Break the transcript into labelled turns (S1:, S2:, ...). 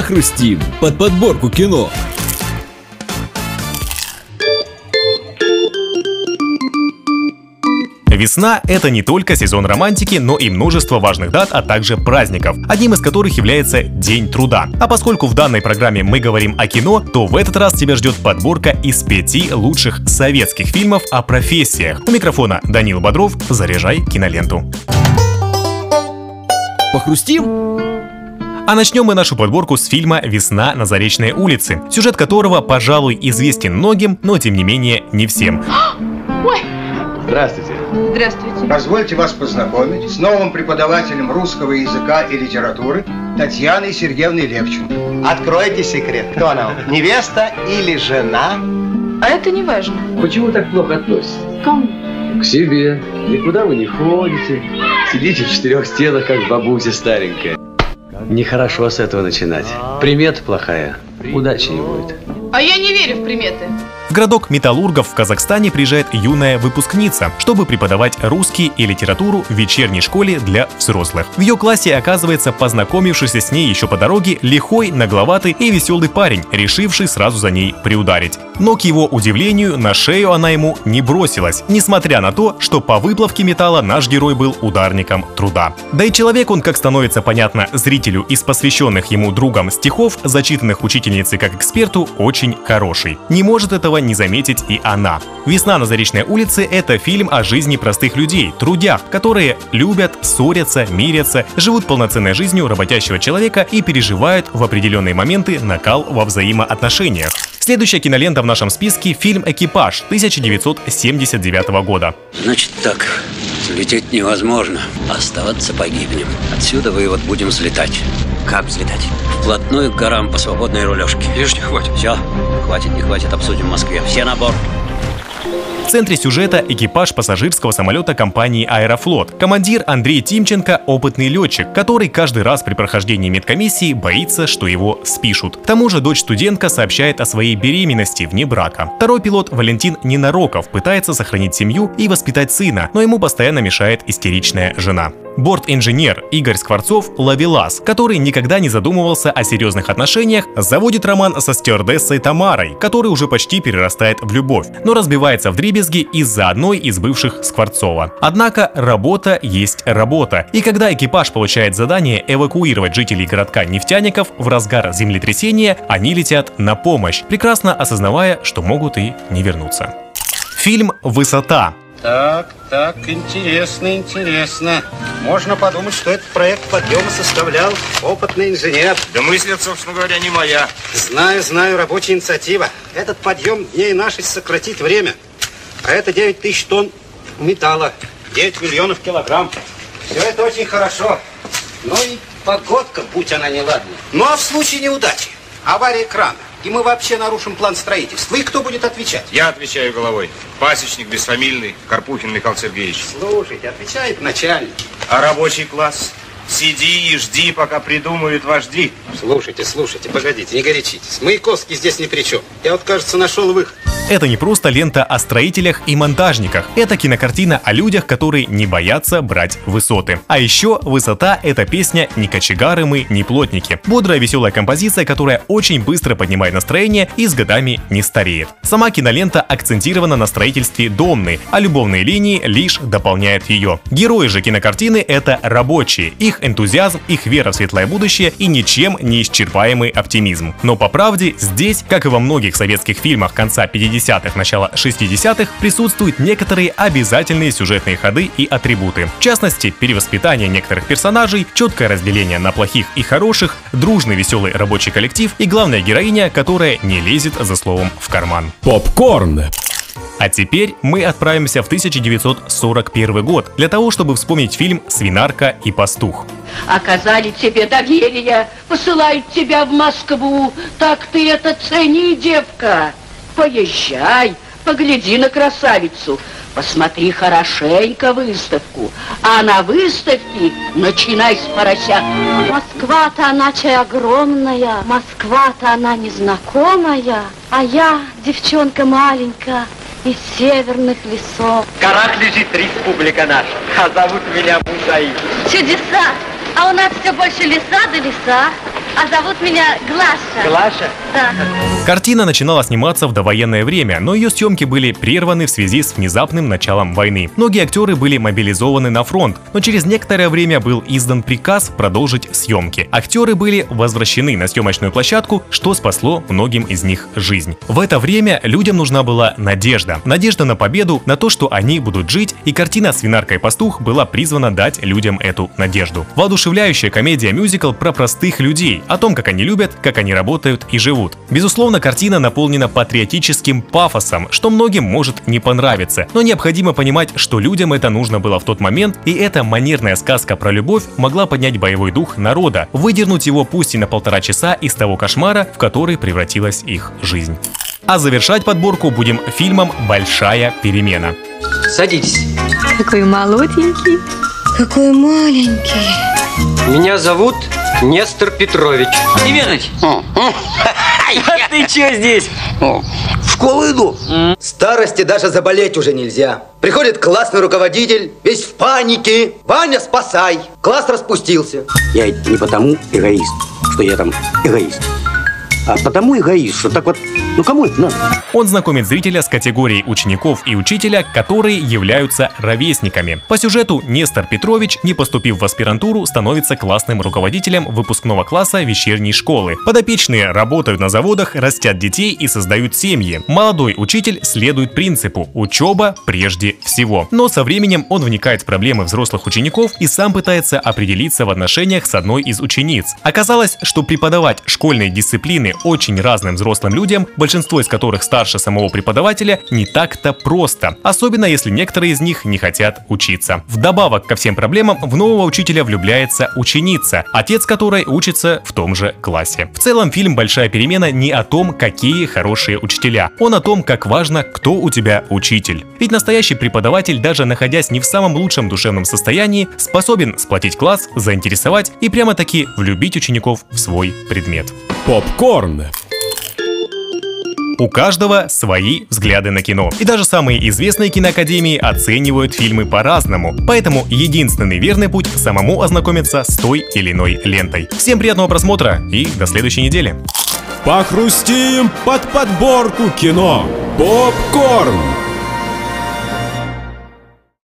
S1: Похрустим под подборку кино.
S2: Весна – это не только сезон романтики, но и множество важных дат, а также праздников, одним из которых является День труда. А поскольку в данной программе мы говорим о кино, то в этот раз тебя ждет подборка из пяти лучших советских фильмов о профессиях. У микрофона Данил Бодров. Заряжай киноленту.
S1: Похрустим?
S2: А начнем мы нашу подборку с фильма «Весна на Заречной улице», сюжет которого, пожалуй, известен многим, но тем не менее не всем.
S3: Ой,
S4: Здравствуйте.
S3: здравствуйте.
S5: Позвольте вас познакомить с новым преподавателем русского языка и литературы Татьяной Сергеевной Левченко.
S4: Откройте секрет. Кто она? Невеста или жена?
S3: А это не важно.
S6: Почему так плохо относитесь?
S3: Кому?
S6: К себе. Никуда вы не ходите. Сидите в четырех стенах, как бабуся старенькая. Нехорошо с этого начинать. Примета плохая. Удачи не будет.
S3: А я не верю в приметы.
S2: В городок Металлургов в Казахстане приезжает юная выпускница, чтобы преподавать русский и литературу в вечерней школе для взрослых. В ее классе оказывается познакомившийся с ней еще по дороге лихой, нагловатый и веселый парень, решивший сразу за ней приударить. Но к его удивлению, на шею она ему не бросилась, несмотря на то, что по выплавке металла наш герой был ударником труда. Да и человек он, как становится понятно зрителю из посвященных ему другом стихов, зачитанных учительницей как эксперту, очень хороший. Не может этого не заметить и она. «Весна на Заречной улице» — это фильм о жизни простых людей, трудях, которые любят, ссорятся, мирятся, живут полноценной жизнью работящего человека и переживают в определенные моменты накал во взаимоотношениях. Следующая кинолента в нашем списке — фильм «Экипаж» 1979 года.
S7: Значит так, взлететь невозможно, оставаться погибнем. Отсюда вывод будем взлетать. Как взлетать? Вплотную к горам по свободной рулежке. Лишних хватит. Все, хватит, не хватит, обсудим в Москве. Все на борт.
S2: В центре сюжета экипаж пассажирского самолета компании «Аэрофлот». Командир Андрей Тимченко – опытный летчик, который каждый раз при прохождении медкомиссии боится, что его спишут. К тому же дочь-студентка сообщает о своей беременности вне брака. Второй пилот Валентин Ненароков пытается сохранить семью и воспитать сына, но ему постоянно мешает истеричная жена. Борт-инженер Игорь Скворцов – ловелас, который никогда не задумывался о серьезных отношениях, заводит роман со стюардессой Тамарой, который уже почти перерастает в любовь, но разбивается в дребезги из-за одной из бывших Скворцова. Однако работа есть работа, и когда экипаж получает задание эвакуировать жителей городка нефтяников в разгар землетрясения, они летят на помощь, прекрасно осознавая, что могут и не вернуться. Фильм «Высота»
S5: Так, так, интересно, интересно. Можно подумать, что этот проект подъема составлял опытный инженер.
S8: Да мысль, собственно говоря, не моя.
S5: Знаю, знаю, рабочая инициатива. Этот подъем дней нашей сократить время. А это 9 тысяч тонн металла, 9 миллионов килограмм. Все это очень хорошо. Ну и погодка, будь она неладна. Ну а в случае неудачи, авария крана, и мы вообще нарушим план строительства, и кто будет отвечать?
S8: Я отвечаю головой. Пасечник бесфамильный, Карпухин Михаил Сергеевич.
S5: Слушайте, отвечает начальник.
S8: А рабочий класс? Сиди и жди, пока придумают вожди.
S5: Слушайте, слушайте, погодите, не горячитесь. Маяковский здесь ни при чем. Я вот, кажется, нашел выход.
S2: Это не просто лента о строителях и монтажниках. Это кинокартина о людях, которые не боятся брать высоты. А еще «Высота» — это песня «Не кочегары мы, не плотники». Бодрая веселая композиция, которая очень быстро поднимает настроение и с годами не стареет. Сама кинолента акцентирована на строительстве домны, а любовные линии лишь дополняют ее. Герои же кинокартины — это рабочие. Их энтузиазм, их вера в светлое будущее и ничем не исчерпаемый оптимизм. Но по правде, здесь, как и во многих советских фильмах конца 50-х, начала 60-х, присутствуют некоторые обязательные сюжетные ходы и атрибуты. В частности, перевоспитание некоторых персонажей, четкое разделение на плохих и хороших, дружный веселый рабочий коллектив и главная героиня, которая не лезет за словом в карман.
S1: Попкорн.
S2: А теперь мы отправимся в 1941 год для того, чтобы вспомнить фильм «Свинарка и пастух».
S9: Оказали тебе доверие, посылают тебя в Москву. Так ты это цени, девка. Поезжай, погляди на красавицу. Посмотри хорошенько выставку. А на выставке начинай с поросят.
S10: Москва-то она чай огромная, Москва-то она незнакомая, а я девчонка маленькая из северных лесов.
S4: В горах лежит республика наша, а зовут меня Мусаид.
S10: Чудеса! А у нас все больше леса да леса. А зовут меня Глаша.
S4: Глаша?
S2: Картина начинала сниматься в довоенное время, но ее съемки были прерваны в связи с внезапным началом войны. Многие актеры были мобилизованы на фронт, но через некоторое время был издан приказ продолжить съемки. Актеры были возвращены на съемочную площадку, что спасло многим из них жизнь. В это время людям нужна была надежда. Надежда на победу, на то, что они будут жить, и картина «Свинарка и пастух» была призвана дать людям эту надежду. Воодушевляющая комедия-мюзикл про простых людей, о том, как они любят, как они работают и живут. Безусловно, картина наполнена патриотическим пафосом, что многим может не понравиться, но необходимо понимать, что людям это нужно было в тот момент, и эта манерная сказка про любовь могла поднять боевой дух народа, выдернуть его пусть и на полтора часа из того кошмара, в который превратилась их жизнь. А завершать подборку будем фильмом «Большая перемена».
S11: Садитесь.
S12: Какой молоденький.
S13: Какой маленький.
S11: Меня зовут Нестор Петрович.
S7: Иваныч!
S11: А ты чё здесь?
S14: В школу иду. Старости даже заболеть уже нельзя. Приходит классный руководитель, весь в панике. Ваня, спасай. Класс распустился.
S7: Я не потому эгоист, что я там эгоист, а потому эгоист, что так вот, ну кому это надо?
S2: Он знакомит зрителя с категорией учеников и учителя, которые являются ровесниками. По сюжету Нестор Петрович, не поступив в аспирантуру, становится классным руководителем выпускного класса вечерней школы. Подопечные работают на заводах, растят детей и создают семьи. Молодой учитель следует принципу «учеба прежде всего». Но со временем он вникает в проблемы взрослых учеников и сам пытается определиться в отношениях с одной из учениц. Оказалось, что преподавать школьные дисциплины очень разным взрослым людям, большинство из которых старше самого преподавателя, не так-то просто. Особенно если некоторые из них не хотят учиться. Вдобавок ко всем проблемам в нового учителя влюбляется ученица, отец которой учится в том же классе. В целом фильм «Большая перемена» не о том, какие хорошие учителя. Он о том, как важно, кто у тебя учитель. Ведь настоящий преподаватель, даже находясь не в самом лучшем душевном состоянии, способен сплотить класс, заинтересовать и прямо-таки влюбить учеников в свой предмет.
S1: Попкорн.
S2: У каждого свои взгляды на кино. И даже самые известные киноакадемии оценивают фильмы по-разному. Поэтому единственный верный путь самому ознакомиться с той или иной лентой. Всем приятного просмотра и до следующей недели.
S1: Похрустим под подборку кино. Попкорн.